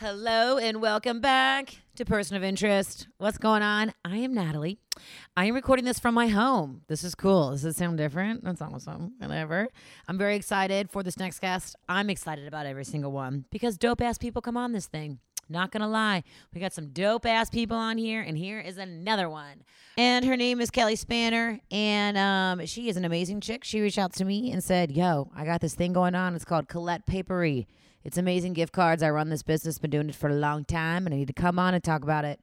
Hello and welcome back to Person of Interest. What's going on? I am Natalie. I am recording this from my home. This is cool. Does it sound different? That's awesome. Whatever. I'm very excited for this next guest. I'm excited about every single one because dope ass people come on this thing. Not gonna lie, we got some dope ass people on here, and here is another one. And her name is Keli Spanier, and um, she is an amazing chick. She reached out to me and said, "Yo, I got this thing going on. It's called Colette Paperie. It's amazing gift cards. I run this business, been doing it for a long time, and I need to come on and talk about it."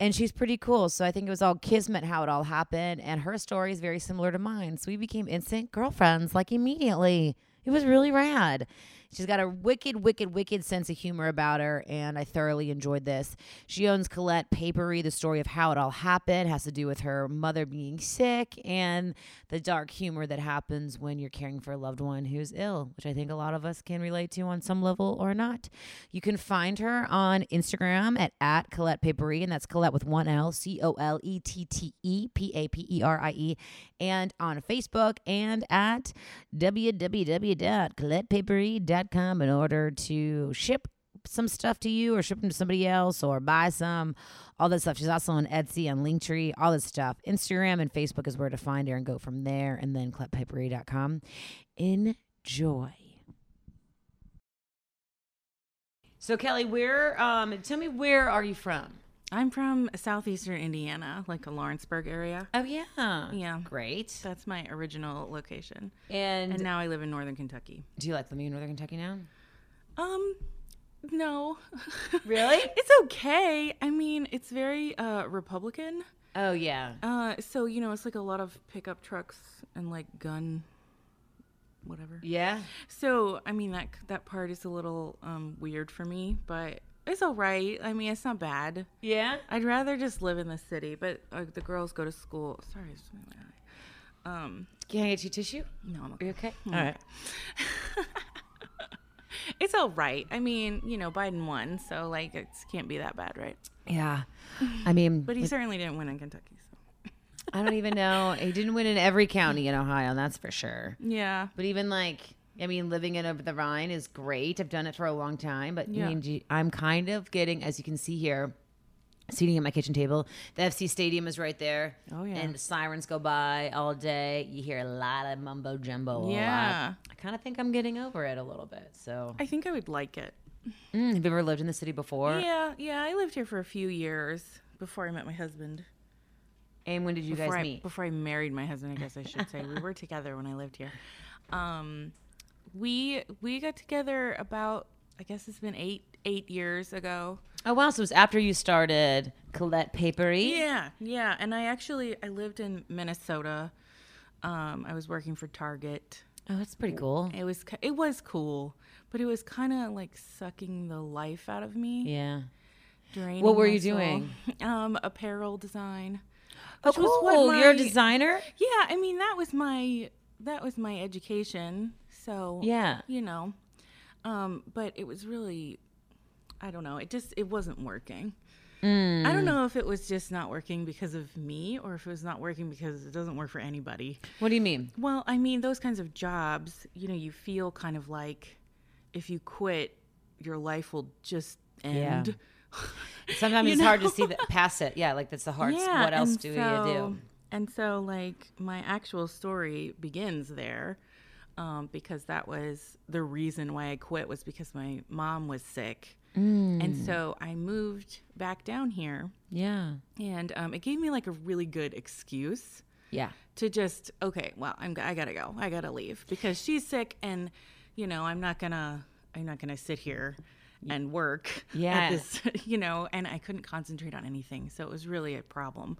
And she's pretty cool. So I think it was all kismet how it all happened, and her story is very similar to mine. So we became instant girlfriends like immediately. It was really rad. She's got a wicked, wicked, wicked sense of humor about her, and I thoroughly enjoyed this. She owns Colette Paperie. The story of how it all happened has to do with her mother being sick and the dark humor that happens when you're caring for a loved one who's ill, which I think a lot of us can relate to on some level or not. You can find her on Instagram at, at Colette Paperie, and that's Colette with one L, C O L E T T E P A P E R I E, and on Facebook and at www.colettepaperie.com in order to ship some stuff to you or ship them to somebody else or buy some, all that stuff. She's also on Etsy and Linktree, all this stuff. Instagram and Facebook is where to find her and go from there and then colettepaperie.com. Enjoy. So Keli, where um tell me where are you from? I'm from southeastern Indiana, like a Lawrenceburg area. Oh yeah. Yeah. Great. That's my original location. And, And now I live in northern Kentucky. do you like living in Northern Kentucky now? Um, no. Really? it's okay. I mean, it's very uh Republican. Oh yeah. Uh so, you know, it's like a lot of pickup trucks and like gun whatever. Yeah. So, I mean, that that part is a little um weird for me, but it's all right. I mean, it's not bad. Yeah. I'd rather just live in the city, but uh, the girls go to school. Sorry. Um, Can I get you tissue? no, I'm Are you okay. okay? All right. It's all right. I mean, you know, Biden won, so like it can't be that bad, right? Yeah. I mean, But he certainly didn't win in Kentucky. So I don't even know. He didn't win in every county in Ohio, that's for sure. yeah, But even like, I mean, living in over the Rhine is great. I've done it for a long time, but Yeah. I mean, I'm kind of getting, as you can see here, seating at my kitchen table. The FC Stadium is right there. Oh, yeah. And the sirens go by all day. You hear a lot of mumbo jumbo. a lot. Yeah. I kind of think I'm getting over it a little bit. So, I think I would like it. Mm, have you ever lived in the city before? Yeah, yeah. I lived here for a few years before I met my husband. And when did you before guys I, meet? Before I married my husband, I guess I should say. we were together when I lived here. Um, we we got together about I guess it's been eight eight years ago. Oh wow! So it was after you started Colette Paperie. Yeah, yeah. And I actually I lived in Minnesota. Um, I was working for Target. Oh, that's pretty cool. It was it was cool, but it was kind of like sucking the life out of me. Yeah. draining What were you soul. doing? Um, apparel design. Oh, Which was what cool. You're a designer. Yeah, I mean that was my that was my education. So Yeah. you know, um, but it was really, I don't know. It just it wasn't working. Mm. I don't know if it was just not working because of me or if it was not working because it doesn't work for anybody. What do you mean? Well, I mean those kinds of jobs, you know, you feel kind of like if you quit, your life will just Yeah. end. Sometimes You it's hard to see that past it. Yeah, like that's the hard. what else do so- you do? And so, like, my actual story begins there um, because that was the reason why I quit was because my mom was sick. Mm. And so I moved back down here, Yeah. and um, it gave me like a really good excuse Yeah. to just okay, well, I'm I gotta go, I gotta leave because she's sick, and you know I'm not gonna I'm not gonna sit here and work Yeah. this, you know, and I couldn't concentrate on anything, so it was really a problem.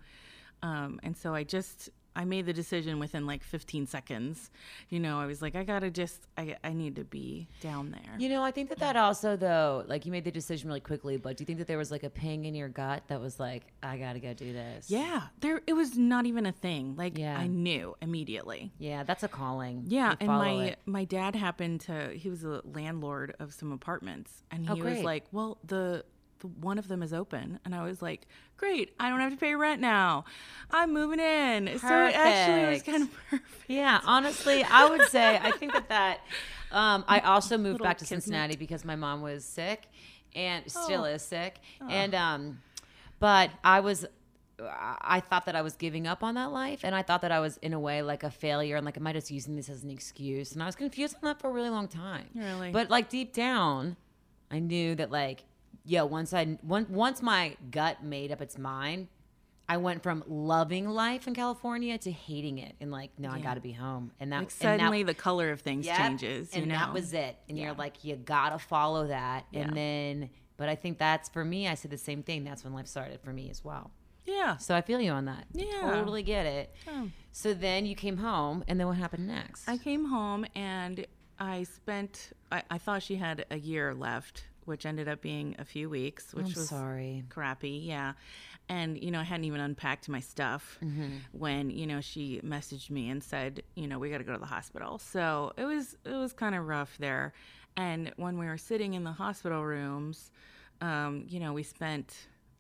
Um, and so I just I made the decision within like 15 seconds. You know, I was like, I gotta just I I need to be down there. You know, I think that that also though, like you made the decision really quickly, but do you think that there was like a ping in your gut that was like, I got to go do this? Yeah, there it was not even a thing. Like Yeah. I knew immediately. Yeah, that's a calling. Yeah, and my it. my dad happened to he was a landlord of some apartments and oh, he Oh, was like, "Well, the, the one of them is open." And I was like, "Great, I don't have to pay rent now. I'm moving in." So it actually was kind of perfect. Yeah, honestly, I would say I think that that. Um, I also moved back to. Cincinnati because my mom was sick, and still is sick. And um, but I was. I thought that I was giving up on that life, and I thought that I was in a way like a failure, and like am I just using this as an excuse? And I was confused on that for a really long time. Really? but like deep down, I knew that like, yeah, once I once once my gut made up its mind, I went from loving life in California to hating it, and like, no, I got to be home, and that Like and that- suddenly the color of things Yep. changes. You and know? that was it. And Yeah. you're like, you gotta follow that. Yeah. And then, but I think that's for me. I said the same thing. That's when life started for me as well. yeah. So I feel you on that. Yeah. totally get it. Oh. So then you came home, and then what happened next? I came home and I spent. I, I thought she had a year left, which ended up being a few weeks, which I'm was sorry. crappy. Yeah. And, you know, I hadn't even unpacked my stuff Mm-hmm. when, you know, she messaged me and said, you know, we got to go to the hospital. So it was, it was kind of rough there. And when we were sitting in the hospital rooms, um, you know, we spent,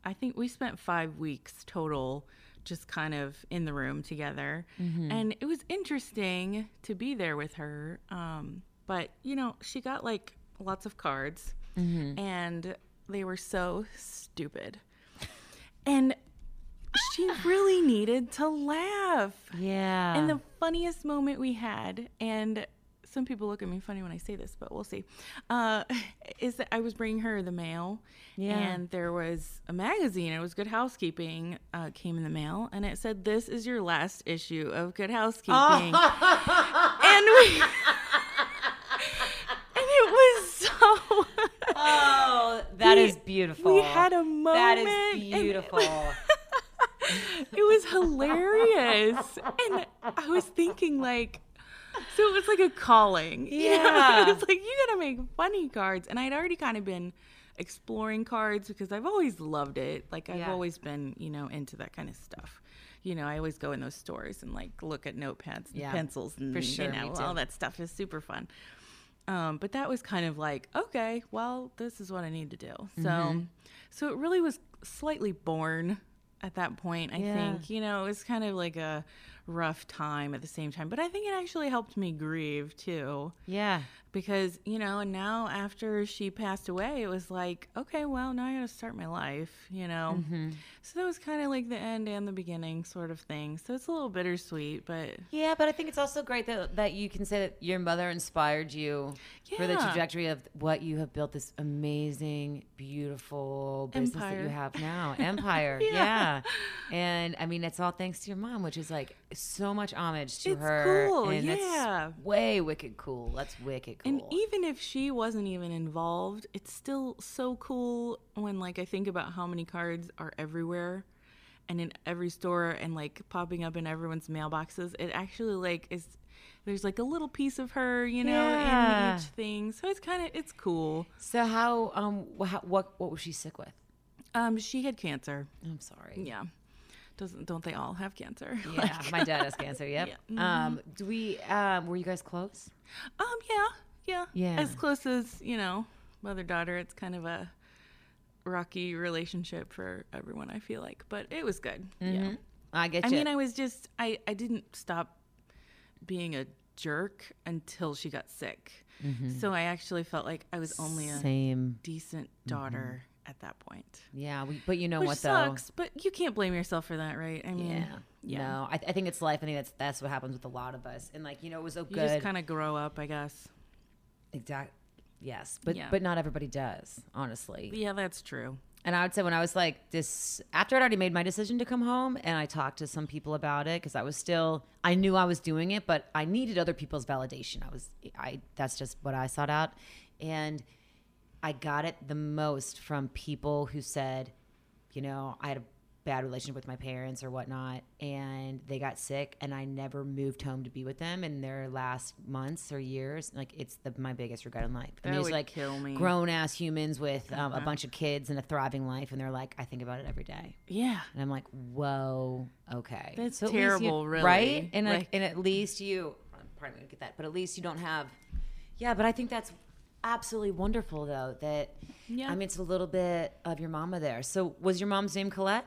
I think we spent five weeks total just kind of in the room together. And it was interesting to be there with her. Um, but, you know, she got like lots of cards and they were so stupid. And she really needed to laugh. Yeah. And the funniest moment we had, and some people look at me funny when I say this, but we'll see, uh, is that I was bringing her the mail. Yeah. And there was a magazine, it was Good Housekeeping, uh, came in the mail, and it said, This is your last issue of Good Housekeeping. and we. and it was so. Oh, that We- is beautiful. We had a moment. That is beautiful. it was hilarious. And I was thinking, like, so it was like a calling. you know? Yeah. it was like, you gotta make funny cards. And I'd already kind of been exploring cards because I've always loved it. Like, I've Yeah. always been, you know, into that kind of stuff. You know, I always go in those stores and like look at notepads and Yeah, pencils and for sure, you know all that stuff is super fun. Um, but that was kind of like, okay, well, this is what I need to do. So, Mm-hmm. so it really was slightly born at that point. I Yeah. think you know it was kind of like a rough time at the same time, but I think it actually helped me grieve too yeah. because you know and now after she passed away it was like okay well now i gotta start my life you know Mm-hmm. so that was kind of like the end and the beginning sort of thing so it's a little bittersweet but Yeah, but I think it's also great that that you can say that your mother inspired you for the trajectory of what you have built this amazing, beautiful business that you have now. Empire. Yeah. yeah. And I mean it's all thanks to your mom, which is like so much homage to It's her. cool, And yeah. it's way wicked cool. That's wicked cool. And even if she wasn't even involved, it's still so cool when like I think about how many cards are everywhere and in every store and like popping up in everyone's mailboxes. It actually like is there's like a little piece of her, you know, Yeah. in each thing. So it's kind of it's cool. so how um how, what what was she sick with? Um she had cancer. I'm sorry. Yeah. Doesn't don't they all have cancer? Yeah, my dad has cancer. Yep. Yeah. Um, do we? Um, were you guys close? Um yeah. Yeah. Yeah. As close as, you know, mother daughter. It's kind of a rocky relationship for everyone, I feel like. But it was good. Yeah. I get you. I you. mean, I was just I I didn't stop being a jerk until she got sick. So I actually felt like I was only a Same. decent daughter at that point. Yeah, we, but you know Which what sucks, but you can't blame yourself for that, right? I mean, Yeah. yeah. No, I, I think it's life. I think that's that's what happens with a lot of us. And like you know, it was so You good. just kind of grow up, I guess. exact. Yes, but Yeah. but not everybody does, honestly. Yeah, that's true. And I would say when I was like this, after I'd already made my decision to come home, and I talked to some people about it because I was still, I knew I was doing it, but I needed other people's validation. I was, I that's just what I sought out, and I got it the most from people who said, you know, I had a bad relationship with my parents or whatnot, and they got sick, and I never moved home to be with them in their last months or years. Like it's the, my biggest regret in life. That and these would like kill me. grown ass humans with um, a bunch of kids and a thriving life, and they're like, I think about it every day, Yeah. and I'm like, whoa, okay, That's at least you- terrible, really. right? And like, Like- and at least you, pardon me, to get that, but at least you don't have, yeah. But I think that's absolutely wonderful, though. That Yeah. I mean, it's a little bit of your mama there. So was your mom's name Colette?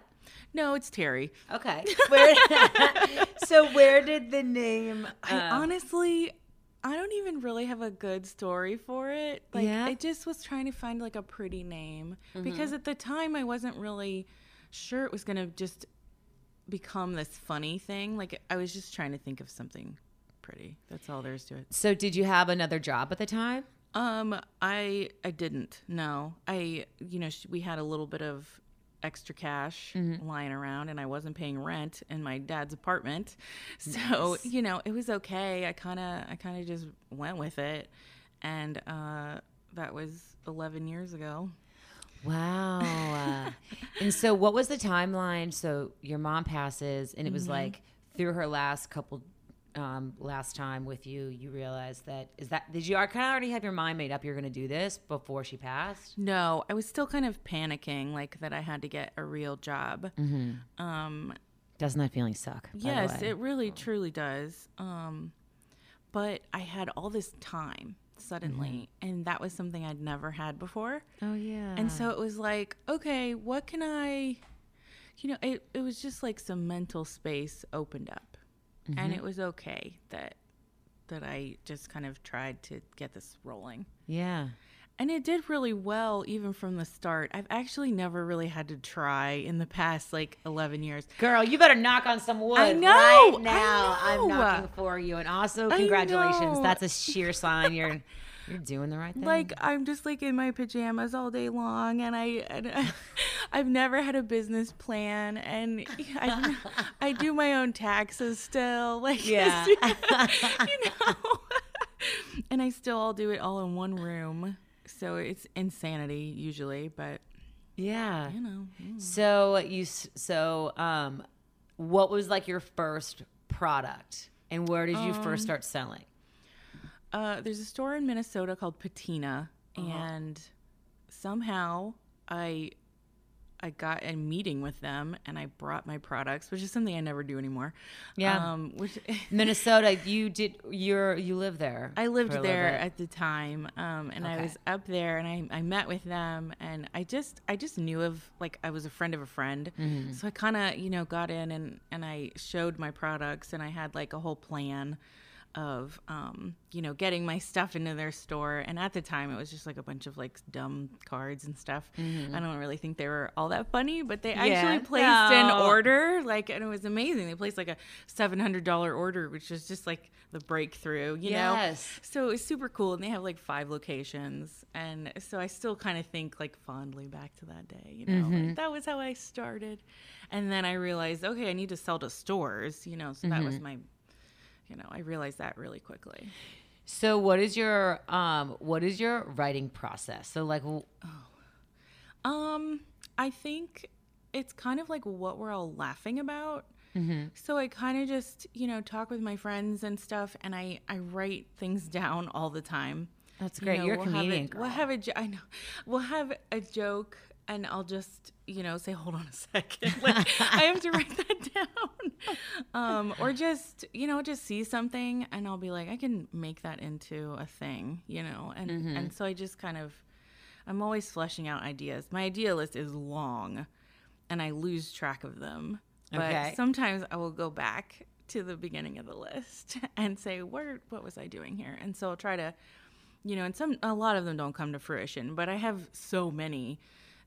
No, it's Terry. Okay. Where, so where did the name? I um, honestly, I don't even really have a good story for it. Like Yeah? I just was trying to find like a pretty name because at the time I wasn't really sure it was going to just become this funny thing. Like I was just trying to think of something pretty. That's all there is to it. So did you have another job at the time? Um, I I didn't. No, I you know sh- we had a little bit of extra cash lying around, and I wasn't paying rent in my dad's apartment, so you know it was okay. I kind of I kind of just went with it, and uh, that was eleven years ago. Wow. And so what was the timeline? So your mom passes and it was like through her last couple um, last time with you, you realized that is that did you kind of already have your mind made up you're going to do this before she passed? No, I was still kind of panicking, like that I had to get a real job. Um, Doesn't that feeling suck? Yes, it really truly does. Um, but I had all this time suddenly, and that was something I'd never had before. Oh yeah. And so it was like, okay, what can I, you know, it, it was just like some mental space opened up. And mm-hmm. it was okay that that I just kind of tried to get this rolling. yeah. And it did really well even from the start. I've actually never really had to try in the past like 11 years. Girl, you better knock on some wood I know, right I now. I'm knocking for you, and also congratulations. That's a sheer sign you're you're doing the right thing. Like I'm just like in my pajamas all day long, and I, and I I've never had a business plan, and I, I do my own taxes still, like Yeah. you know, and I still all do it all in one room, so it's insanity usually, but yeah. you know, So you so um, what was like your first product, and where did you Um, first start selling? Uh, there's a store in Minnesota called Patina, Uh-huh. and somehow I I got a meeting with them, and I brought my products, which is something I never do anymore. Yeah. um, which Minnesota. You did. You're you live there. I lived for a little there at the time, um, and I was up there, and I, I met with them, and I just I just knew of like I was a friend of a friend, Mm-hmm. so I kind of you know got in and and I showed my products, and I had like a whole plan of um, you know getting my stuff into their store, and at the time it was just like a bunch of like dumb cards and stuff. I don't really think they were all that funny, but they Mm-hmm. Yeah. actually placed an order like, and it was amazing. They placed like a seven hundred dollar order, which was just like the breakthrough, you know. Yes. So was super cool, and they have like five locations, and so I still kind of think like fondly back to that day. You know, Mm-hmm. like, that was how I started, and then I realized, okay, I need to sell to stores. You know, so that Mm-hmm. was my, you know, I realized that really quickly. So what is your um what is your writing process? So like w- Um, I think it's kind of like what we're all laughing about. Mm-hmm. So I kind of just, you know, talk with my friends and stuff, and I I write things down all the time. that's You great. know, You're a we'll have comedian. We'll have a I know. We'll have a joke, and I'll just you know say, "Hold on a second. Like, I have to write that down." Um, or just you know just see something, and I'll be like, I can make that into a thing, you know. And Mm-hmm. and so I just kind of, I'm always fleshing out ideas. My idea list is long, and I lose track of them. But Okay. sometimes I will go back to the beginning of the list and say, "Where? What was I doing here?" And so I'll try to you know, and some a lot of them don't come to fruition, but I have so many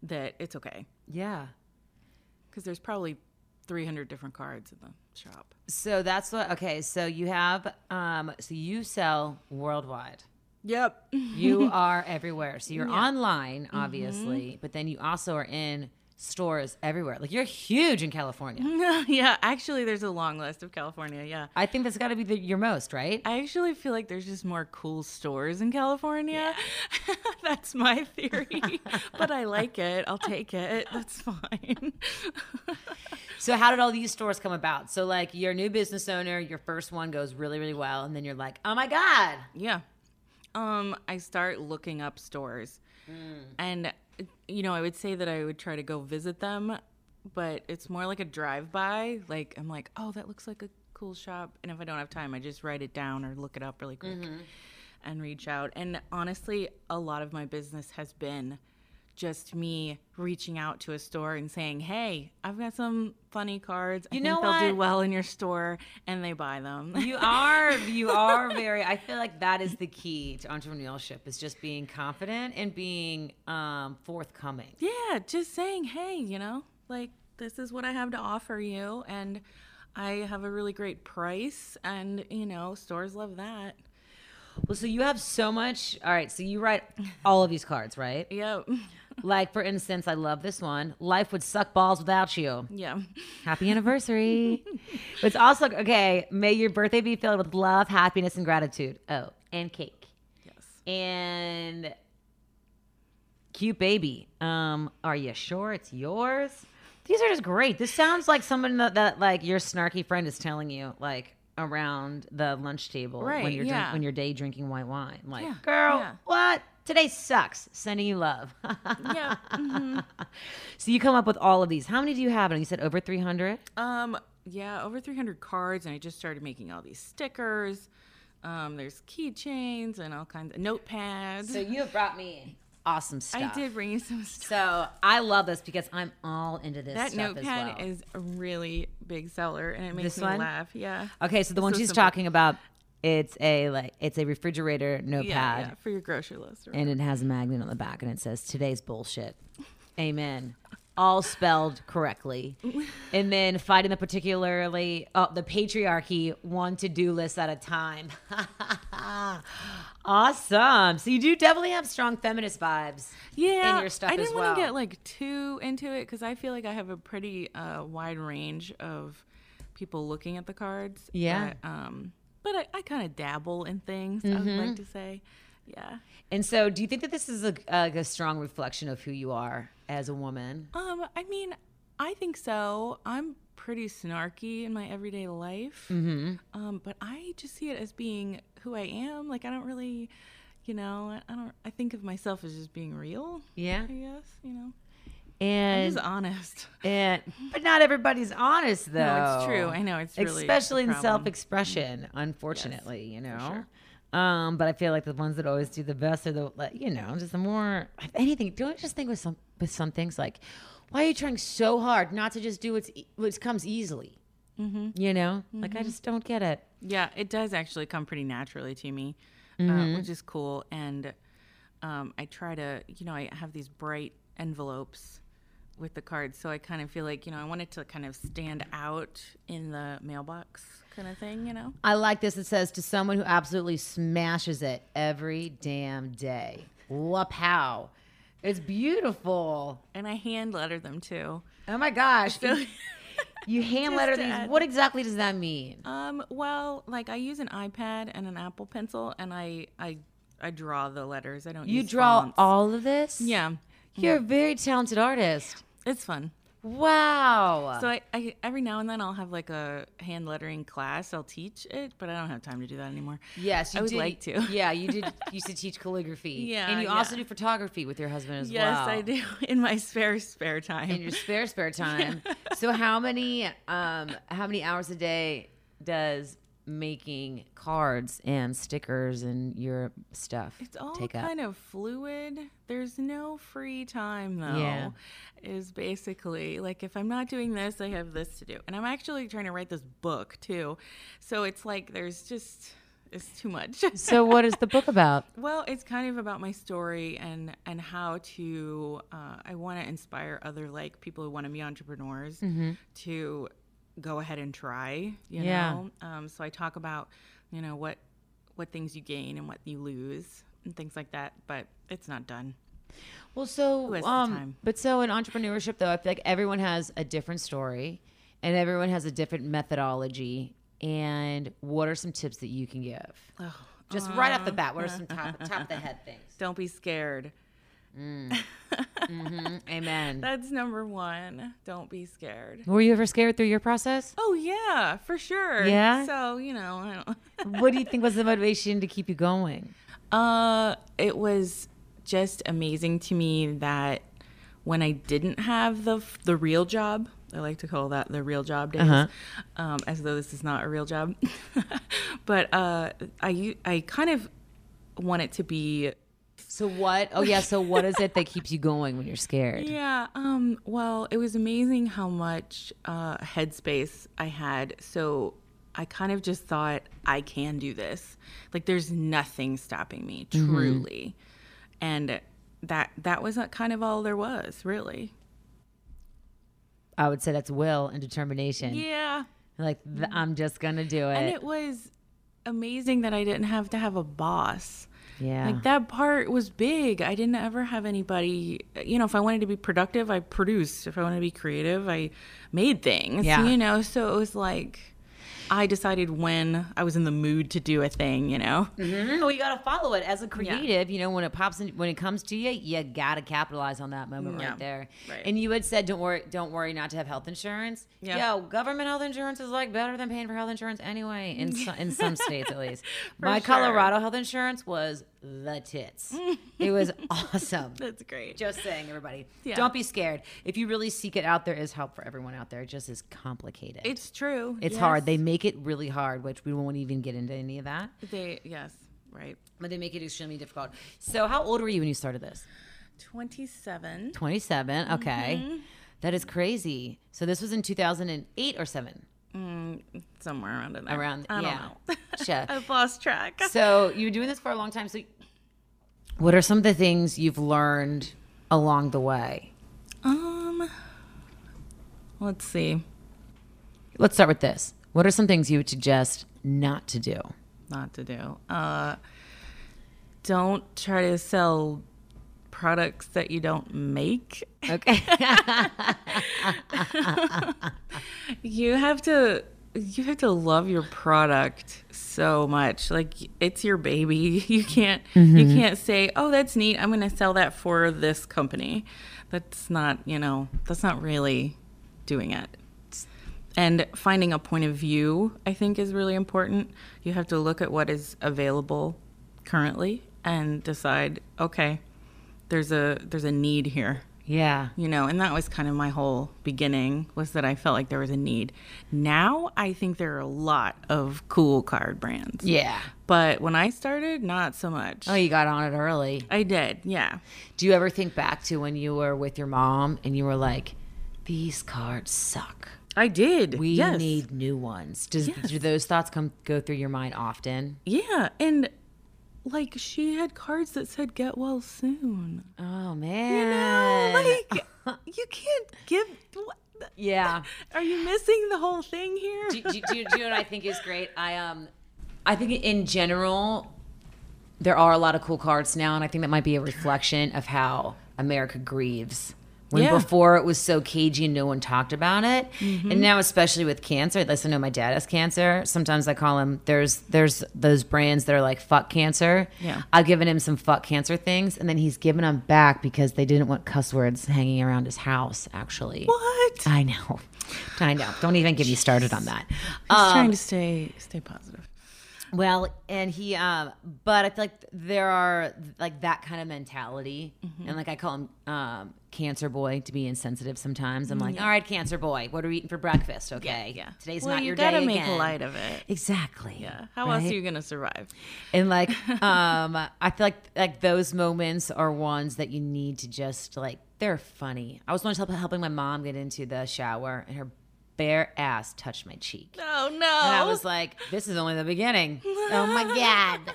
that it's okay yeah. because there's probably 300 different cards in the shop. So that's what. Okay. So you have um. So you sell worldwide. Yep. You are everywhere. So you're Yeah. Mm-hmm. online, obviously, but then you also are in stores everywhere. Like you're huge in California. yeah, actually, there's a long list of California. Yeah. I think that's got to be the, your most, right? I actually feel like there's just more cool stores in California. That's my theory. but I like it. I'll take it. That's fine. So how did all these stores come about? So like you're a new business owner, your first one goes really really well, and then you're like, oh my god, Yeah. Um, I start looking up stores. And you know, I would say that I would try to go visit them, but it's more like a drive by. Like I'm like, "Oh, that looks like a cool shop." And if I don't have time, I just write it down or look it up really quick mm-hmm. and reach out. And honestly, a lot of my business has been just me reaching out to a store and saying, "Hey, I've got some funny cards. I You think know they'll do well in your store," and they buy them. You are, you are very. I feel like that is the key to entrepreneurship is just being confident and being um, forthcoming. yeah, just saying, "Hey, you know, like this is what I have to offer you, and I have a really great price, and you know, stores love that." Well, so you have so much. All right, so you write all of these cards, right? Yep. Like for instance, I love this one. Life would suck balls without you. yeah. Happy anniversary. it's also okay. May your birthday be filled with love, happiness, and gratitude. Oh, and cake. Yes. And cute baby. Um, are you sure it's yours? These are just great. This sounds like someone that, that like your snarky friend is telling you like around the lunch table when you're yeah. drink, when you're day drinking white wine. Like, Yeah, girl, yeah. what? Today sucks. Sending you love. Yeah. mhm. So you come up with all of these. How many do you have? And you said over 300? Um, yeah, over 300 cards, and I just started making all these stickers. Um, there's keychains and all kinds of notepads. So you have brought me awesome stuff. I did bring you some stuff. So I love this because I'm all into this That stuff notepad as well. is a really big seller, and it makes This me one? laugh. Yeah. okay, so the one so she's simple. talking about, it's a like it's a refrigerator notepad, Yeah, yeah, for your grocery list. Or and it has a magnet on the back, and it says "Today's bullshit." Amen. All spelled correctly, and then fighting the particularly oh, the patriarchy one to do list at a time. awesome. So you do definitely have strong feminist vibes. yeah, in your stuff I didn't well. want to get like too into it because I feel like I have a pretty uh, wide range of people looking at the cards. Yeah. But, um, but I, I kind of dabble in things. I would Mm-hmm. like to say, yeah. And so, do you think that this is a, a, a strong reflection of who you are as a woman? Um, I mean, I think so. I'm pretty snarky in my everyday life. Mm-hmm. Um, but I just see it as being who I am. Like I don't really, you know, I don't. I think of myself as just being real. Yeah. I guess you know. I'm And just honest. and but not everybody's honest though. No, it's true. I know it's really especially in self-expression. Unfortunately, you know. sure. Um, but I feel like the ones that always do the best are the like, you know, just the more anything. Don't I just think with some with some things like, why are you trying so hard not to just do what's what comes easily? Mm-hmm. You know, like I just don't get it. Yeah, it does actually come pretty naturally to me, Mm-hmm. uh, which is cool. And um, I try to, you know, I have these bright envelopes with the cards, so I kind of feel like, you know, I wanted to kind of stand out in the mailbox, kind of thing, you know. I like this. It says to someone who absolutely smashes it every damn day. Wapow. It's beautiful. And I hand letter them too. Oh my gosh. So, you hand letter these. add- What exactly does that mean? um, well, like I use an iPad and an Apple Pencil, and I I I draw the letters. I don't. You draw fonts. all of this? Yeah, You're a very talented artist. it's fun. Wow. So I, I every now and then I'll have like a hand lettering class. I'll teach it, but I don't have time to do that anymore. yes, you I would did. like to. Yeah, you did. You used to teach calligraphy. Yeah, and you also do photography with your husband as yes, well. Yes, I do in my spare spare time. in your spare spare time. so how many um how many hours a day does making cards and stickers and your stuff it's all take up? kind of fluid. There's no free time though. Yeah. Is basically like if I'm not doing this, I have this to do. And I'm actually trying to write this book too. So it's like there's just it's too much. so what is the book about? Well, it's kind of about my story and and how to. Uh, I want to inspire other like people who want to be entrepreneurs to go ahead and try. You Yeah. know, um, so I talk about you know what what things you gain and what you lose and things like that. But it's not done. Well, so um, but so in entrepreneurship though, I feel like everyone has a different story, and everyone has a different methodology. And what are some tips that you can give? Oh, Just right off the bat, what are some top top of the head things? don't be scared. Amen. That's number one. Don't be scared. Were you ever scared through your process? Oh yeah, for sure. Yeah? So you know, I don't. what do you think was the motivation to keep you going? Uh, it was just amazing to me that when I didn't have the the real job, I like to call that the real job days, Uh-huh. um, as though this is not a real job. but uh, I I kind of want it to be So what? Oh yeah. So what is it that keeps you going when you're scared? Yeah. Um. Well, it was amazing how much uh, headspace I had. So I kind of just thought I can do this. Like there's nothing stopping me, truly, and that that was kind of all there was, really. I would say that's will and determination. Yeah. Like th- I'm just gonna do it. And it was amazing that I didn't have to have a boss. Yeah. Like that part was big. I didn't ever have anybody, you know, if I wanted to be productive, I produced. If I wanted to be creative, I made things, Yeah. you know? So it was like I decided when I was in the mood to do a thing, you know? Mhm. Well, you gotta follow it as a creative. You know, when it pops in, when it comes to you, you gotta capitalize on that moment Yeah. right there. Right. And you had said, "Don't worry, don't worry, not to have health insurance." Yeah. Yo, government health insurance is like better than paying for health insurance anyway. In so, in some states, at least. My sure. Colorado health insurance was the tits. it was awesome. That's great. Just saying, everybody, Yeah. don't be scared. If you really seek it out, there is help for everyone out there. It just is complicated. It's true. it's yes. hard. They make it really hard, which we won't even get into any of that. They, yes, right. But they make it extremely difficult. So, how old were you when you started this? 27. 27. Okay. Mm-hmm. That is crazy. So, this was in 2008 or 7? Mm, somewhere around there. Around, I don't yeah. know. Gotcha. I've lost track. so, you were doing this for a long time. So, what are some of the things you've learned along the way? Um, let's see. Let's start with this. What are some things you would suggest not to do? not to do. Uh, don't try to sell products that you don't make. Okay. You have to you have to love your product so much. Like it's your baby. You can't you mm-hmm. can't say, "Oh, that's neat. I'm going to sell that for this company." That's not, you know, that's not really doing it. And finding a point of view, I think, is really important. You have to look at what is available currently and decide, okay, there's a there's a need here yeah. you know and that was kind of my whole beginning was that i felt like there was a need now i think there are a lot of cool card brands Yeah. but when i started not so much Oh, you got on it early. i did yeah Do you ever think back to when you were with your mom and you were like, these cards suck? i did We yes. need new ones. Does Yes. do those thoughts come go through your mind often? yeah and like she had cards that said get well soon Oh man. you know like you can't give what, yeah. are you missing the whole thing here do, do, do, do you know what I think is great? I um, I think in general, there are a lot of cool cards now, and I think that might be a reflection of how America grieves. When Yeah. before it was so cagey and no one talked about it, Mm-hmm. and now especially with cancer. At least I know my dad has cancer. Sometimes I call him. There's there's those brands that are like fuck cancer. Yeah. I've given him some fuck cancer things, and then he's given them back because they didn't want cuss words hanging around his house. Actually, what I know. I know. Don't even get me started on that. Just Um, trying to stay stay positive well, and he, um, but I feel like there are like that kind of mentality, Mm-hmm. and like I call him um, Cancer Boy to be insensitive sometimes. I'm like, all right, Cancer Boy, what are we eating for breakfast? Okay, yeah today's well not you your gotta day make again. light of it Exactly. Yeah. How else are you gonna survive? And like, um, I feel like like those moments are ones that you need to just like. They're funny. I was once helping my mom get into the shower, and her bare ass touched my cheek. Oh no! And I was like, this is only the beginning. oh my God.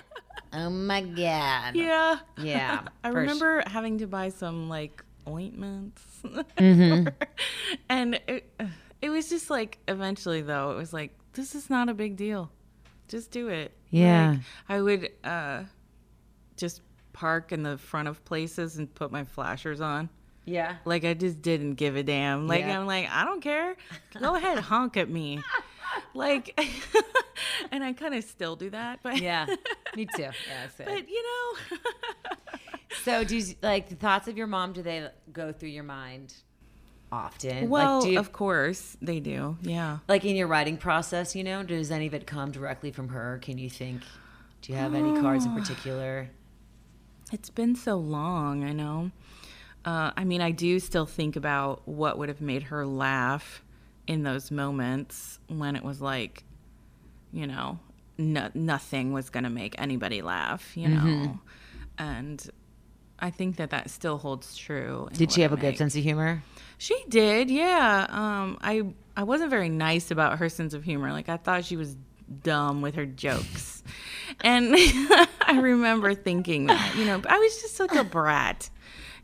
Oh my God. yeah, Yeah. I remember having to buy some like ointments, Mm-hmm. and it it was just like eventually though it was like this is not a big deal, just do it. Yeah. Like, I would uh, just park in the front of places and put my flashers on. Yeah. Like I just didn't give a damn. Like Yeah. I'm like, I don't care. Go ahead, honk at me. Like and I kind of still do that, but Yeah. Me too. Yeah. But you know, so do you, like the thoughts of your mom, do they go through your mind often? well, like, do you, of course they do. Yeah. like in your writing process, you know, does any of it come directly from her? Can you think, do you have any cards in particular? It's been so long, I know. Uh, I mean, I do still think about what would have made her laugh in those moments when it was like, you know, no, nothing was going to make anybody laugh, you know. And I think that that still holds true. Did she have a good sense of humor? She did, yeah. Um, I I wasn't very nice about her sense of humor. Like I thought she was dumb with her jokes, and I remember thinking that. You know, I was just like a brat.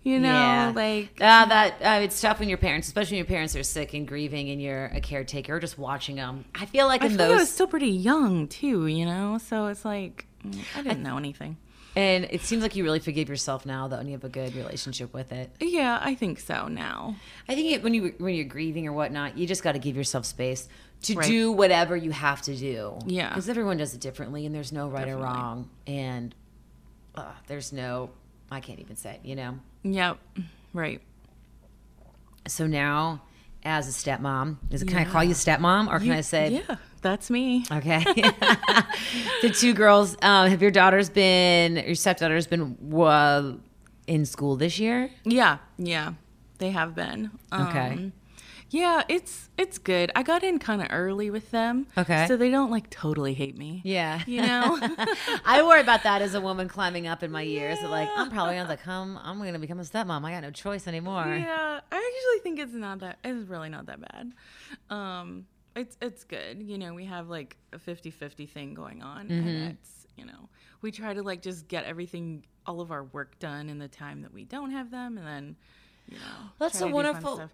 You know, Yeah. like Uh, that uh, it's tough when your parents, especially when your parents are sick and grieving, and you're a caretaker, or just watching them. I feel like I in feel like I was still pretty young too. You know, so it's like mm, I didn't know anything. and it seems like you really forgive yourself now, though, and you have a good relationship with it. Yeah, I think so now. I think it, when you when you're grieving or whatnot, you just got to give yourself space to Right. do whatever you have to do. Yeah. because everyone does it differently, and there's no right or wrong, and uh, there's no I can't even say, it, you know. Yep, right. So now, as a stepmom, is it, can I call you stepmom, or can I say Yeah, that's me. Okay. the two girls, um, have your daughters been, your stepdaughters been uh, in school this year? Yeah, yeah, they have been. Okay. Yeah, it's it's good. I got in kind of early with them. Okay. So they don't like totally hate me. Yeah. You know. I worry about that as a woman climbing up in my years. that, Like, I'm probably going to come, I'm going to become a stepmom. I got no choice anymore. yeah, I actually think it's not that. It's really not that bad. Um, it's it's good. You know, we have like a 50-50 thing going on, Mm-hmm. and it's you know we try to like just get everything, all of our work done in the time that we don't have them, and then you know. That's a so do fun wonderful.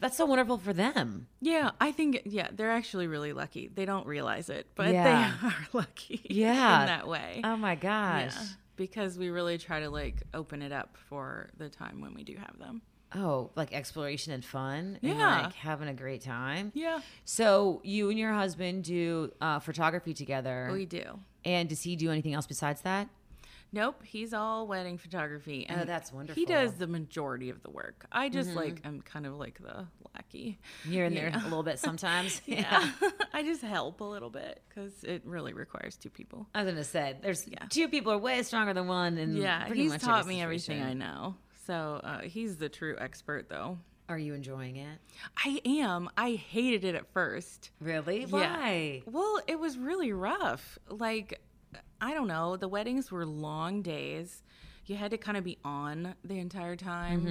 That's so wonderful for them. Yeah, I think yeah, they're actually really lucky. They don't realize it, but Yeah. they are lucky. Yeah. in that way. Oh my gosh. yeah, because we really try to like open it up for the time when we do have them. Oh, like exploration and fun. And Yeah. like having a great time. Yeah, So you and your husband do uh, photography together. we do. and does he do anything else besides that? Nope, he's all wedding photography, and Oh, that's wonderful. He does the majority of the work. I just like I'm kind of like the lackey. Here and there know? a little bit sometimes. Yeah, I just help a little bit because it really requires two people. I was gonna say, there's Yeah. two people are way stronger than one, and Yeah, he's taught me everything I know. So uh, he's the true expert, though. Are you enjoying it? I am. I hated it at first. Really? Yeah. Why? Well, it was really rough. Like, I don't know. The weddings were long days. You had to kind of be on the entire time.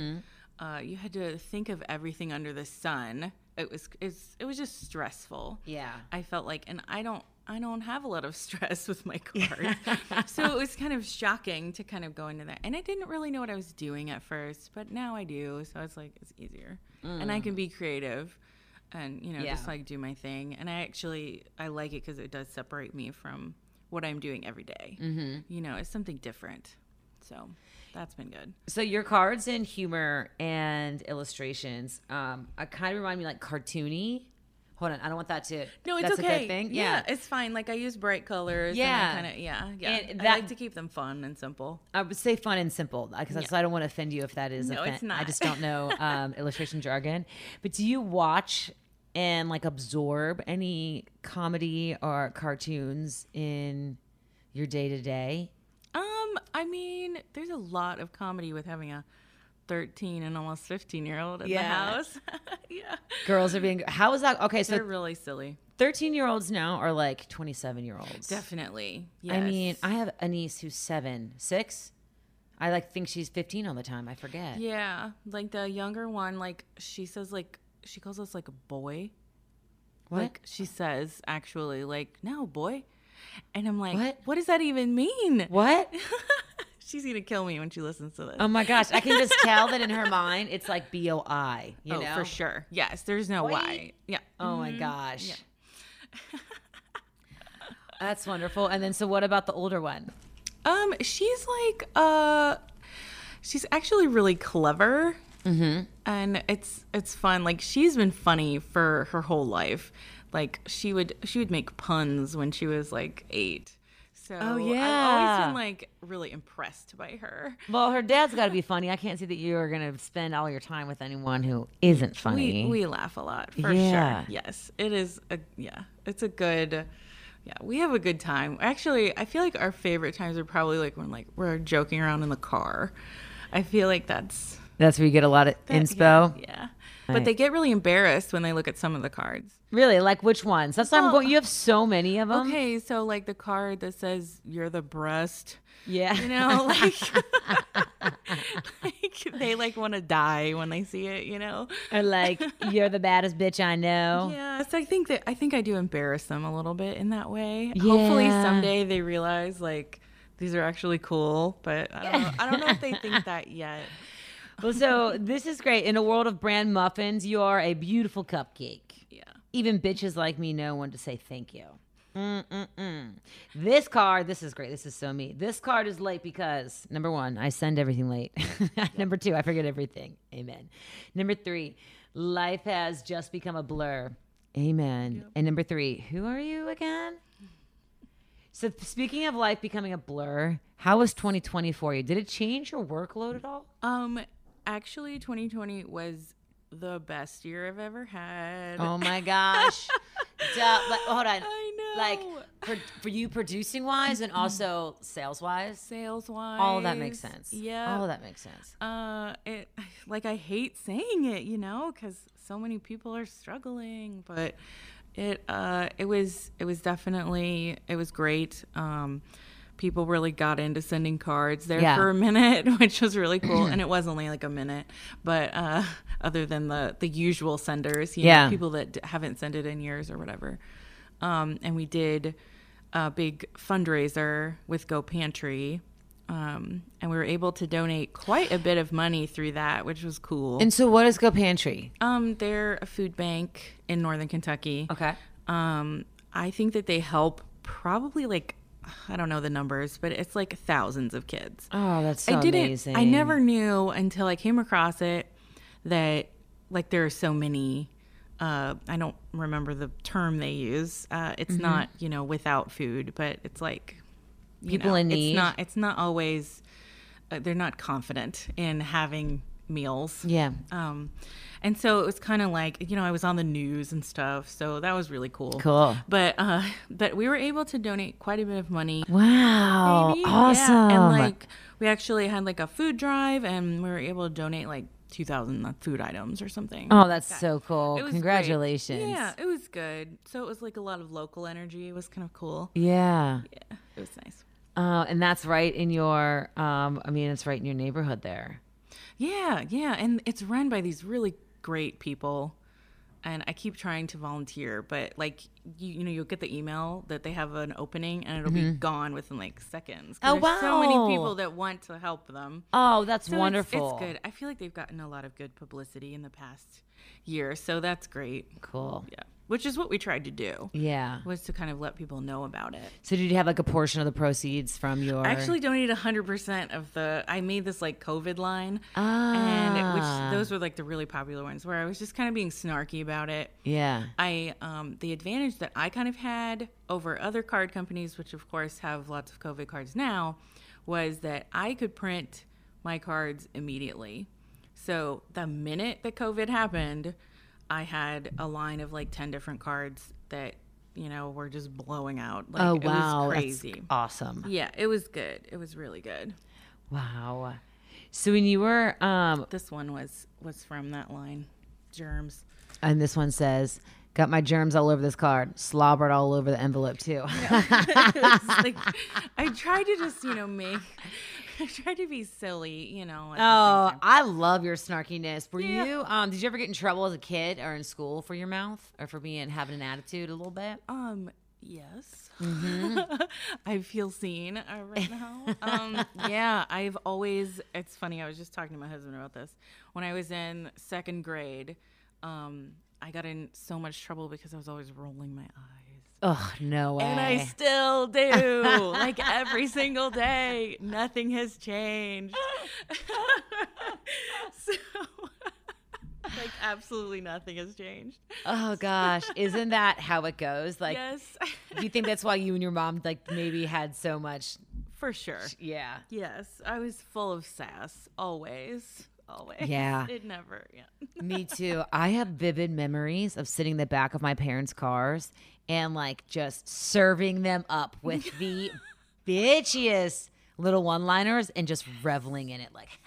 Mm-hmm. Uh, you had to think of everything under the sun. It was it's, it was just stressful. Yeah. I felt like, and I don't I don't have a lot of stress with my cards, so it was kind of shocking to kind of go into that. And I didn't really know what I was doing at first, but now I do. So it's like it's easier, and I can be creative, and you know Mm. Yeah. just like do my thing. And I actually I like it because it does separate me from what I'm doing every day. Mm-hmm. You know, it's something different. So that's been good. So your cards and humor and illustrations, um, I kind of remind me like cartoony. Hold on, I don't want that to. No, it's that's okay. a good thing. Yeah. it's fine. Like I use bright colors. Yeah. kind of yeah, yeah. And I like to keep them fun and simple. I would say fun and simple because I don't want to offend you if that is. No, offen- it's I just don't know um, illustration jargon. But do you watch and like absorb any comedy or cartoons in your day to day? Um, I mean, there's a lot of comedy with having a 13 and almost 15 year old in Yeah. the house. yeah. Girls are being. How is that? Okay, So They're really silly. 13 year olds now are like 27 year olds. Definitely. Yes. I mean, I have a niece who's seven, six. I like think she's 15 all the time. I forget. yeah, like the younger one, like she says, like she calls us like a boy. What? Like she says, actually, like no boy, and I'm like, What? what does that even mean? What? She's gonna kill me when she listens to this. Oh my gosh. I can just tell that in her mind it's like B O I. You oh, know? for sure. Yes, there's no Boy. why. Yeah. Oh my gosh. That's wonderful. And then, so what about the older one? Um, she's like, uh, she's actually really clever, mm-hmm. And it's it's fun. Like she's been funny for her whole life. Like she would she would make puns when she was like eight. So yeah I've always Oh, been like really impressed by her. Well, her dad's got to be funny. I can't see that you are going to spend all your time with anyone who isn't funny. We we laugh a lot for Yeah. sure. Yes, it is. A, yeah, it's a good. Yeah, we have a good time. Actually, I feel like our favorite times are probably like when like we're joking around in the car. I feel like that's That's where you get a lot of that- inspo. Yeah, yeah. But they get really embarrassed when they look at some of the cards. Really? Like which ones? That's why I'm going. You have so many of them. Okay, so like the card that says you're the breast, Yeah. you know, like, like they like want to die when they see it, you know. or like you're the baddest bitch I know. Yeah, so I think that I think I do embarrass them a little bit in that way. Hopefully someday they realize like these are actually cool, but I don't know. I don't know if they think that yet. Well, so this is great. In a world of brand muffins, you are a beautiful cupcake. Yeah. Even bitches like me know when to say thank you. Mm-mm-mm. This card, this is great. This is so me. This card is late because number one, I send everything late. number two, I forget everything. Amen. Number three, life has just become a blur. Amen. And number three, who are you again? So speaking of life becoming a blur, how was 2020 for you? Did it change your workload at all? Um actually 2020 was the best year I've ever had. Oh my gosh. Duh, like, hold on. I know. Like for, for you producing wise and also sales wise, sales wise. all that makes sense. Yeah. All that makes sense. uh it like i hate saying it you know because so many people are struggling but it uh it was it was definitely it was great um people really got into sending cards there Yeah. for a minute which was really cool and it was only like a minute but uh other than the the usual senders you Yeah. know people that d- haven't sent it in years or whatever um and we did a big fundraiser with go pantry um, and we were able to donate quite a bit of money through that, which was cool. And so what is Go Pantry? um, they're a food bank in northern Kentucky. Okay. Um, I think that they help probably like I don't know the numbers, but it's like thousands of kids. Oh, that's so I didn't. amazing. I never knew until I came across it that like there are so many. Uh, I don't remember the term they use. Uh, it's Mm-hmm. not you know without food, but it's like you People know, in need. It's not. It's not always. Uh, they're not confident in having meals. Yeah. Um, and so it was kind of like you know I was on the news and stuff, so that was really cool. Cool. But uh, but we were able to donate quite a bit of money Wow. Maybe, yeah. Awesome. And like we actually had like a food drive, and we were able to donate like two thousand food items or something. oh, that's so cool. Was great. Congratulations. Yeah, it was good. So it was like a lot of local energy. It was kind of cool. Yeah. Yeah, it was nice. Uh, and that's right in your, um, I mean, it's right in your neighborhood there. Yeah, yeah, and it's run by these really great people. And I keep trying to volunteer, but like you, you know, you'll get the email that they have an opening, and it'll be mm-hmm. gone within like seconds. Oh, wow! So many people that want to help them. Oh, that's So it's- wonderful. It's, good. I feel like they've gotten a lot of good publicity in the past year, so that's great. Cool. Yeah, which is what we tried to do Yeah. was to kind of let people know about it. So did you have like a portion of the proceeds from your? I actually donated 100% of the. I made this like COVID line, ah, and which those were like the really popular ones where I was just kind of being snarky about it. yeah. I um, the advantage that I kind of had over other card companies, which of course have lots of COVID cards now, was that I could print my cards immediately. So the minute that COVID happened, I had a line of like ten different cards that you know were just blowing out. Like, oh it wow, was that's crazy. awesome. Yeah, it was good. It was really good. Wow. So when you were, um, This one was was from that line, germs. and this one says, "Got my germs all over this card, slobbered all over the envelope too." It's like, I tried to just you know make. I tried to be silly, you know. at the same Oh. I love your snarkiness. Were Yeah. you? Um, did you ever get in trouble as a kid or in school for your mouth or for being having an attitude a little bit? Um, yes. Mm-hmm. I feel seen uh, right now. Um, yeah, I've always, it's funny, I was just talking to my husband about this. When I was in second grade, um, I got in so much trouble because I was always rolling my eyes. Oh no way! And I still do, like every single day. Nothing has changed. so, like, absolutely nothing has changed. oh gosh, isn't that how it goes? Like, yes, do you think that's why you and your mom like maybe had so much? for sure. Yeah. Yes, I was full of sass always. Always. Yeah. It never, yeah. Me too. I have vivid memories of sitting in the back of my parents' cars and like just serving them up with the bitchiest little one-liners and just reveling in it, like.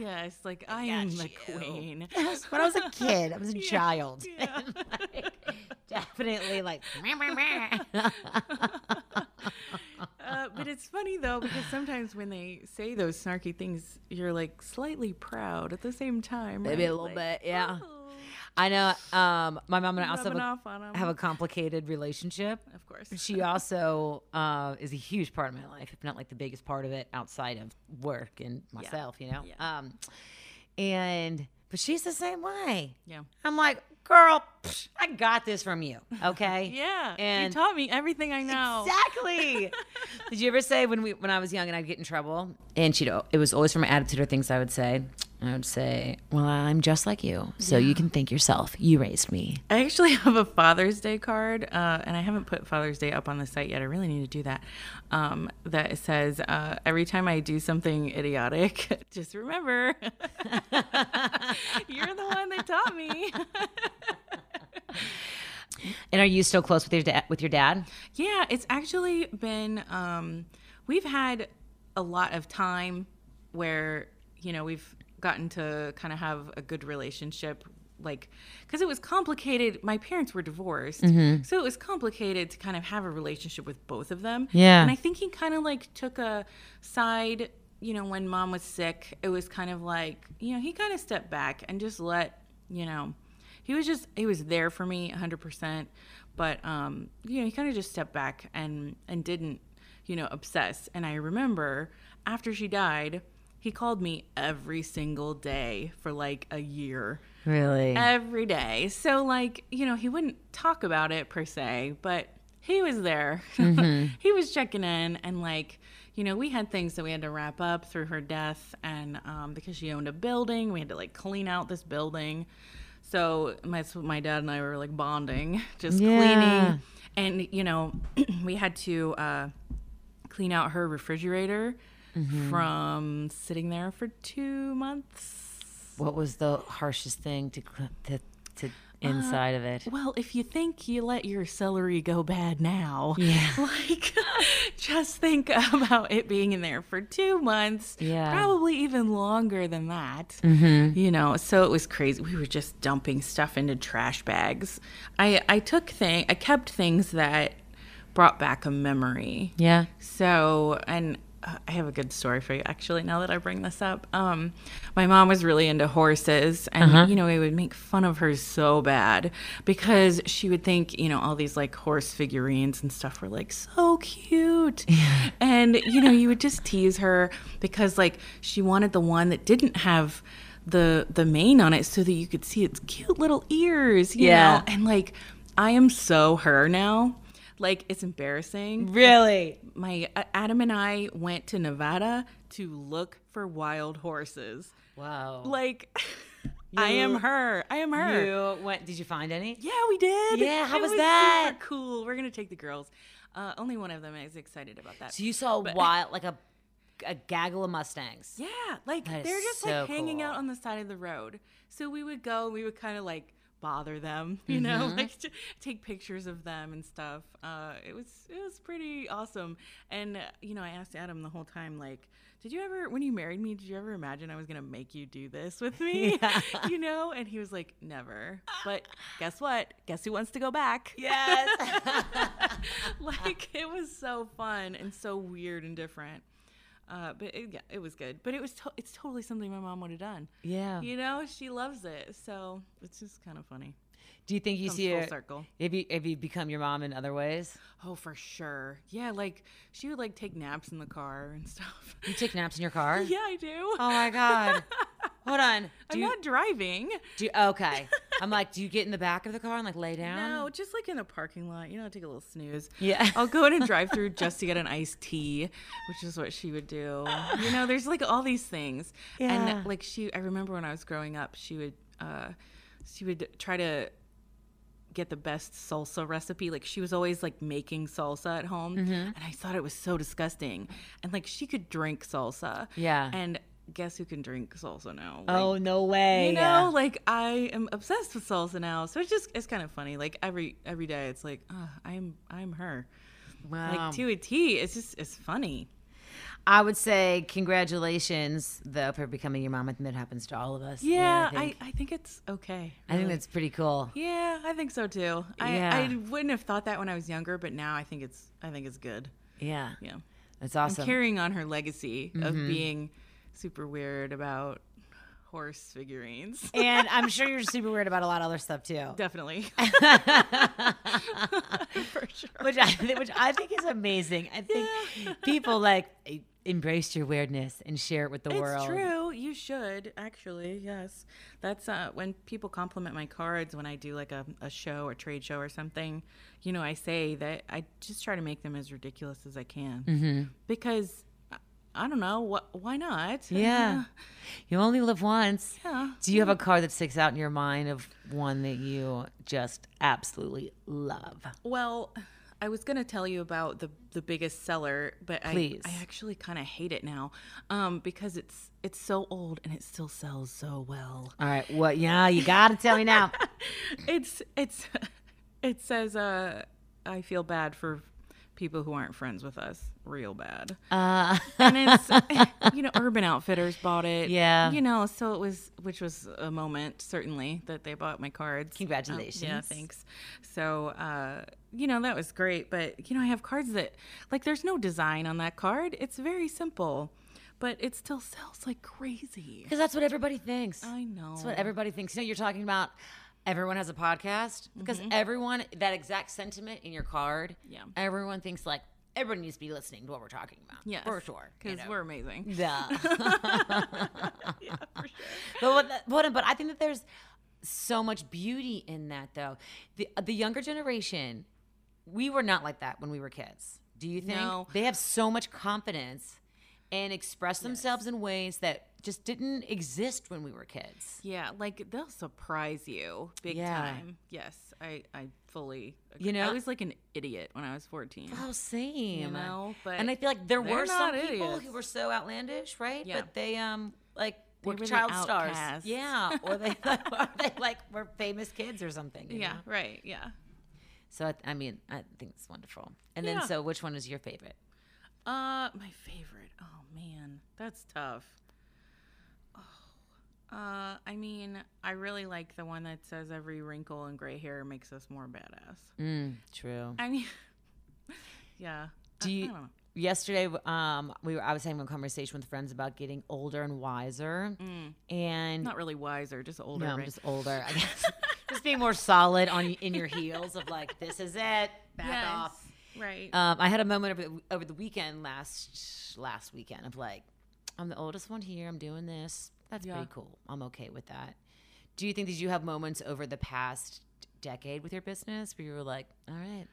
Yes, like I am the you. queen. When I was a kid, I was a child. yeah. Like, definitely like. Uh, but it's funny though because sometimes when they say those snarky things, you're like slightly proud at the same time. Maybe a little Like, bit, yeah. oh, I know. Um, my mom and I also have a, off on 'em. have a complicated relationship. of course. She also uh, is a huge part of my life, if not like the biggest part of it outside of work and myself, you know. Yeah. Um, and but she's the same way. Yeah. I'm like, girl, psh, I got this from you, okay? Yeah. And- you taught me everything I know. Exactly. Did you ever say when we when I was young and I'd get in trouble, and she'd it was always from my attitude or things I would say. I would say, "Well, I'm just like you, so you can thank yourself. You raised me." I actually have a Father's Day card, uh, and I haven't put Father's Day up on the site yet. I really need to do that. Um, that says uh, every time I do something idiotic, just remember you're the one that taught me. And are you still close with your dad? With your dad? yeah, it's actually been. Um, we've had a lot of time where you know we've gotten to kind of have a good relationship like because it was complicated my parents were divorced Mm-hmm. so it was complicated to kind of have a relationship with both of them Yeah. and i think he kind of like took a side you know when mom was sick it was kind of like you know he kind of stepped back and just let you know he was just he was there for me 100% but um you know he kind of just stepped back and and didn't you know obsess and i remember after she died he called me every single day for like a year. Really? every day. So like you know he wouldn't talk about it per se but he was there. He was checking in and like you know we had things that we had to wrap up through her death and um, because she owned a building we had to like clean out this building. So my, my dad and i were like bonding just Yeah. cleaning. And you know we had to uh, clean out her refrigerator from sitting there for two months what was the harshest thing to to, to inside of it? Well, if you think you let your celery go bad now, Yeah. like just think about it being in there for two months, Yeah. probably even longer than that. Mm-hmm. You know, so it was crazy. We were just dumping stuff into trash bags. I I took thing, I kept things that brought back a memory. Yeah. So, and uh, I have a good story for you actually now that I bring this up. Um, my mom was really into horses, and you know, we would make fun of her so bad because she would think, you know, all these like horse figurines and stuff were like so cute. And, you know, you would just tease her because like she wanted the one that didn't have the the mane on it so that you could see its cute little ears, you Yeah. know. And like I am so her now. Like it's embarrassing Really? my uh, Adam and I went to Nevada to look for wild horses. Wow. Like, I am her. I am her. You went? Did you find any? Yeah, we did. Yeah, how It was that? Super cool. We're gonna take the girls. Uh, only one of them is excited about that. So you saw a wild, like a a gaggle of mustangs. Yeah, like That they're just so like hanging cool. out on the side of the road. So we would go, we would kind of like bother them, you know, Mm-hmm. like to take pictures of them and stuff. Uh, it was it was pretty awesome. And uh, you know, I asked Adam the whole time, like, did you ever, when you married me, did you ever imagine I was gonna make you do this with me? Yeah. you know, and he was like, never. But guess what? Guess who wants to go back? Yes. like it was so fun and so weird and different. Uh, but it, yeah, it was good. But it was to- it's totally something my mom would have done. yeah. You know, she loves it, so it's just kind of funny. Do you think you Comes see full her? circle. Have you have you become your mom in other ways? Oh, for sure. Yeah, like she would like take naps in the car and stuff. You take naps in your car? yeah, I do. Oh my god. Hold on. Do I'm you, not driving. do you, okay. I'm like, do you get in the back of the car and like lay down? No, just like in a parking lot. You know, take a little snooze. Yeah. I'll go in and drive through just to get an iced tea, which is what she would do. You know, there's like all these things. Yeah. And like she I remember when I was growing up, she would uh she would try to get the best salsa recipe. Like she was always like making salsa at home. Mm-hmm. And I thought it was so disgusting. And like she could drink salsa. Yeah. And guess who can drink salsa now? Like, Oh no way. you know, like I am obsessed with salsa now. So it's just it's kind of funny. Like every every day, it's like oh, I'm I'm her. Wow. Like to a T. It's just it's funny. I would say congratulations, though, for becoming your mom. I think that happens to all of us. Yeah, I think, I, I think it's okay. I think really. that's pretty cool. Yeah, I think so too. I, Yeah. I wouldn't have thought that when I was younger, but now I think it's I think it's good. Yeah, Yeah. that's I'm awesome. carrying on her legacy of Mhm. being super weird about horse figurines. and I'm sure you're super weird about a lot of other stuff too. Definitely. For sure. which I which I think is amazing. I think Yeah. people like embrace your weirdness and share it with the It's world. true. You should actually. Yes, that's uh, when people compliment my cards when I do like a, a show or trade show or something. You know, I say that I just try to make them as ridiculous as I can hmm because I, don't know what. Why not? Yeah. You only live once. Yeah. Do you have a card that sticks out in your mind of one that you just absolutely love? Well, I was gonna tell you about the the biggest seller, but Please. I, I actually kind of hate it now, um, because it's it's so old and it still sells so well. All right. What? Yeah, you got to tell me now. It's it's it says uh, I feel bad for people who aren't friends with us, real bad. Uh, And it's you know Urban Outfitters bought it, Yeah. You know, so it was which was a moment certainly that they bought my cards. Um, yeah, Congratulations. thanks. So uh, you know that was great, but you know I have cards that like there's no design on that card. It's very simple, but it still sells like crazy. Because that's what everybody thinks. I know. That's what everybody thinks. You know, you're talking about everyone has a podcast because Mm-hmm. everyone, that exact sentiment in your card, Yeah. everyone thinks like, everyone needs to be listening to what we're talking about. Yes, For sure. you because know. we're amazing. Duh. yeah, for sure. but, what, but, but I think that there's so much beauty in that, though. The, the younger generation, we were not like that when we were kids. Do you think? No. They have so much confidence and express themselves in ways that just didn't exist when we were kids. Yeah, like they'll surprise you big Yeah. time. Yes, I I fully. Agree. You know- I was like an idiot when I was fourteen. Oh, same. You know, but and I feel like there were some not people who were so outlandish, right? Yeah. But they um like They were child stars. Yeah, or they or they like were famous kids or something. yeah, know? right. Yeah. So I, I mean, I think it's wonderful. And then, so which one is your favorite? Uh, my favorite. Oh man, that's tough. Uh, I mean, I really like the one that says every wrinkle and gray hair makes us more badass. Mm, true. I mean, yeah. Do I- you- I don't know. Yesterday, um, we were. I was having a conversation with friends about getting older and wiser, and Not really wiser, just older. no, I'm just older. I guess just being more solid on in your heels of like this is it. Back Yes, off. Right. Um, I had a moment over the, over the weekend last last weekend of like, I'm the oldest one here. I'm doing this. That's Yeah. pretty cool. I'm okay with that. Do you think did you have moments over the past decade with your business where you were like, all right,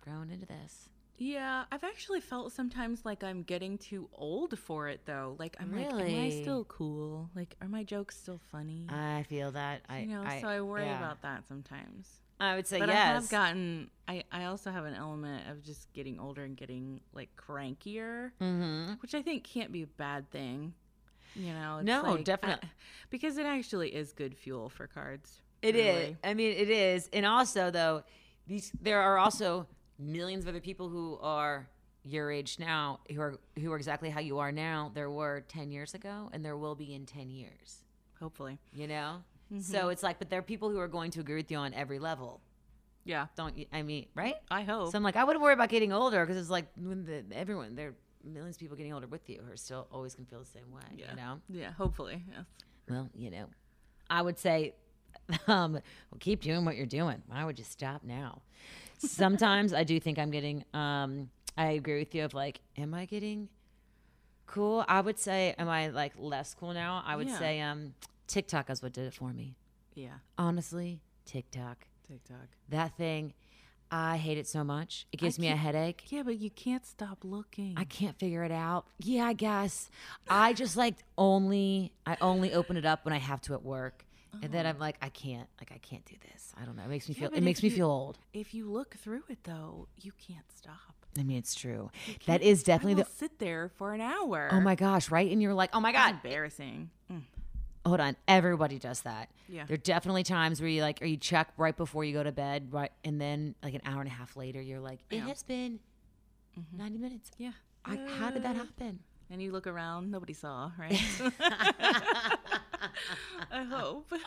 growing into this? Yeah, I've actually felt sometimes like I'm getting too old for it though. Like I'm like, am I still cool? Like, are my jokes still funny? I feel that. I you know, I, so I worry yeah. about that sometimes. I would say But yes. I have gotten. I I also have an element of just getting older and getting like crankier, mm-hmm. which I think can't be a bad thing. You know, No, like, definite- I- because it actually is good fuel for cards. It is. really. I mean, it is. And also, though, these there are also millions of other people who are your age now who are who are exactly how you are now. There were ten years ago, and there will be in ten years. Hopefully, You know. Mm-hmm. So it's like, but there are people who are going to agree with you on every level. yeah. Don't you? I mean, right? I hope. So I'm like, I wouldn't worry about getting older because it's like when the, everyone there. Millions of people getting older with you who are still always can feel the same way. yeah. You know. Yeah. Hopefully. Yes. Well, you know, I would say, um, well, keep doing what you're doing. Why would you stop now? Sometimes I do think I'm getting. Um, I agree with you. Of like, am I getting cool? I would say, am I like less cool now? I would Yeah. say, um, TikTok is what did it for me. Yeah. Honestly, TikTok. TikTok. That thing, I hate it so much. It gives me a headache. Yeah, but you can't stop looking. I can't figure it out. Yeah, I guess. I just like only I only open it up when I have to at work. And then uh-huh. I'm like, I can't, like I can't do this. I don't know. It makes me Yeah, feel but it makes me you- feel old. if you look through it though, you can't stop. I mean, it's true. That is definitely I the sit there for an hour. Oh my gosh, right? And you're like, "Oh my That's god." embarrassing. Hold on. Everybody does that. Yeah. There are definitely times where you like or you check right before you go to bed, right? And then like an hour and a half later, you're like, "It Yeah. has been 90 minutes." Yeah. I, how did that Uh, happen? and you look around, nobody saw, right? I hope.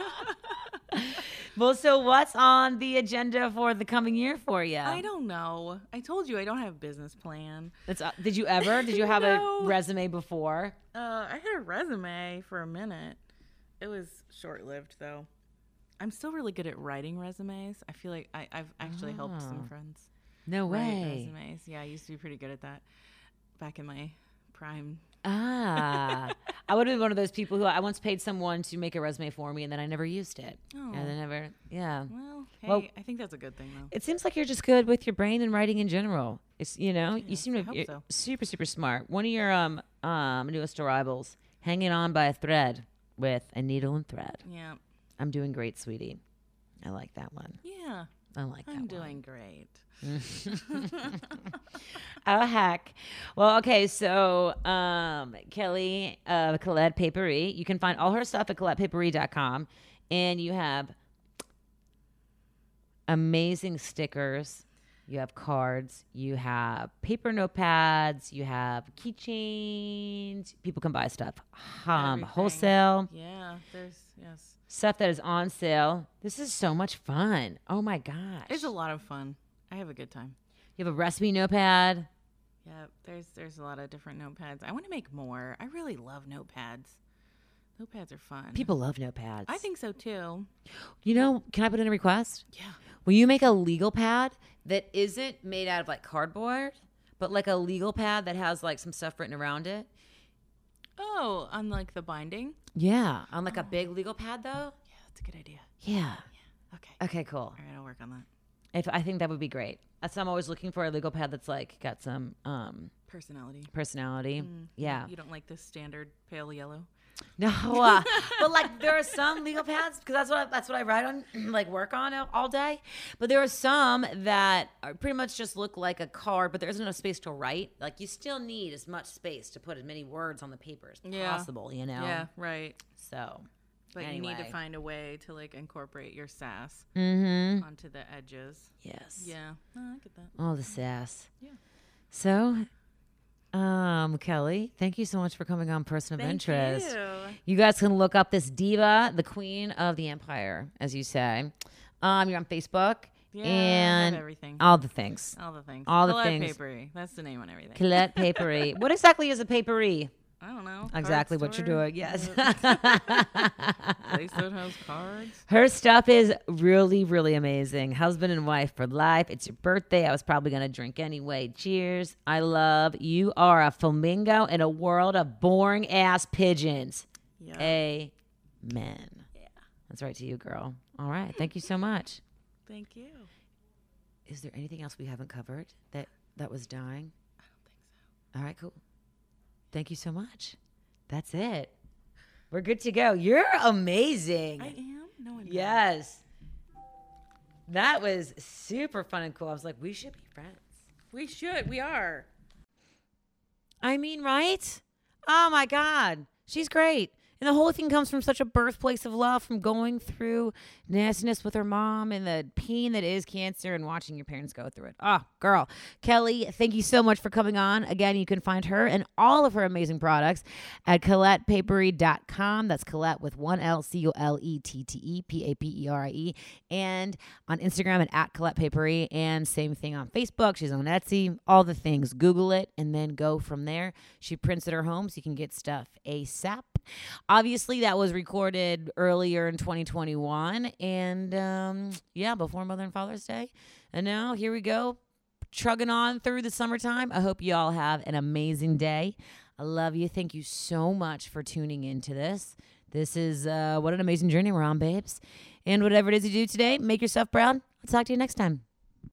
Well, so what's on the agenda for the coming year for you? I don't know. I told you I don't have a business plan. That's, uh, did you ever? Did you have No. a resume before? Uh, I had a resume for a minute. It was short lived though. I'm still really good at writing resumes. I feel like I, I've actually helped some Oh. friends No write way. resumes. Yeah, I used to be pretty good at that back in my prime. Ah, I would have been one of those people who I once paid someone to make a resume for me, and then I never used it. Oh. And I never, yeah. Well, hey, Well- I think that's a good thing though. It seems like you're just good with your brain and writing in general. It's you know, you seem I to hope you're so. super super smart. One of your um um newest arrivals, hanging on by a thread with a needle and thread. Yeah. I'm doing great, sweetie. I like that one. Yeah. I like that I'm one. doing great. Oh heck. Well, okay, so um Keli uh Colette Paperie. You can find all her stuff at colettepaperie.com. And you have amazing stickers. You have cards, you have paper notepads, you have keychains. People can buy stuff. Um, wholesale, Yeah. There's yes. stuff that is on sale. This is so much fun. Oh my gosh. It's a lot of fun. I have a good time. you have a recipe notepad. Yeah, there's there's a lot of different notepads. I want to make more. I really love notepads. Notepads are fun. People love notepads. I think so too. You know, can I put in a request? Yeah. Will you make a legal pad that isn't made out of like cardboard, but like a legal pad that has like some stuff written around it? Oh, on like the binding. Yeah, on like a big legal pad though. Yeah, that's a good idea. Yeah. yeah. Okay. Okay, cool. All right, I'll work on that. If I think that would be great. That's I'm always looking for a legal pad that's like got some um Personality. personality. Yeah. You don't like the standard pale yellow? No, uh, but like there are some legal pads because that's what I, that's what I write on, like work on all- day. But there are some that are pretty much just look like a card, but there isn't enough space to write. Like you still need as much space to put as many words on the paper as Yeah. possible. You know. Yeah, right. So. But you need to find a way to like incorporate your sass Mm-hmm. onto the edges. Yes. Yeah, no, I get that. All the sass. Yeah. So, um, Keli, thank you so much for coming on Person of Thank Interest. you. You guys can look up this diva, the queen of the empire, as you say. Um, you're on Facebook Yeah, and everything. all the things. All the things. all the Colette things. Paperie. That's the name on everything. Colette Paperie. what exactly is a paperie? I don't know. Exactly what you're doing. Yes. Place that has cards. Her stuff is really, really amazing. Husband and wife for life. It's your birthday. I was probably going to drink anyway. Cheers. I love you are a flamingo in a world of boring ass pigeons. Yeah. Amen. Yeah. That's right to you, girl. All right. Thank you so much. Thank you. Is there anything else we haven't covered that that was dying? I don't think so. All right, cool. Thank you so much. That's it. We're good to go. You're amazing. I am. No, yes. That was super fun and cool. I was like, we should be friends. We should. We are. I mean, right? Oh my God. She's great. And the whole thing comes from such a birthplace of love from going through nastiness with her mom and the pain that is cancer and watching your parents go through it. Oh, girl. Keli, thank you so much for coming on. Again, you can find her and all of her amazing products at ColettePaperie.com. That's Colette with one L, C O L E T T E P A P E R I E. And on Instagram at, at Colette Paperie. And same thing on Facebook. She's on Etsy, all the things. Google it and then go from there. She prints at her home so you can get stuff ASAP. Obviously, that was recorded earlier in 2021. And um, yeah, before Mother and Father's Day. And now here we go, trugging on through the summertime. I hope you all have an amazing day. I love you. Thank you so much for tuning into this. This is uh, what an amazing journey we're on, babes. And whatever it is you do today, make yourself proud. I'll talk to you next time.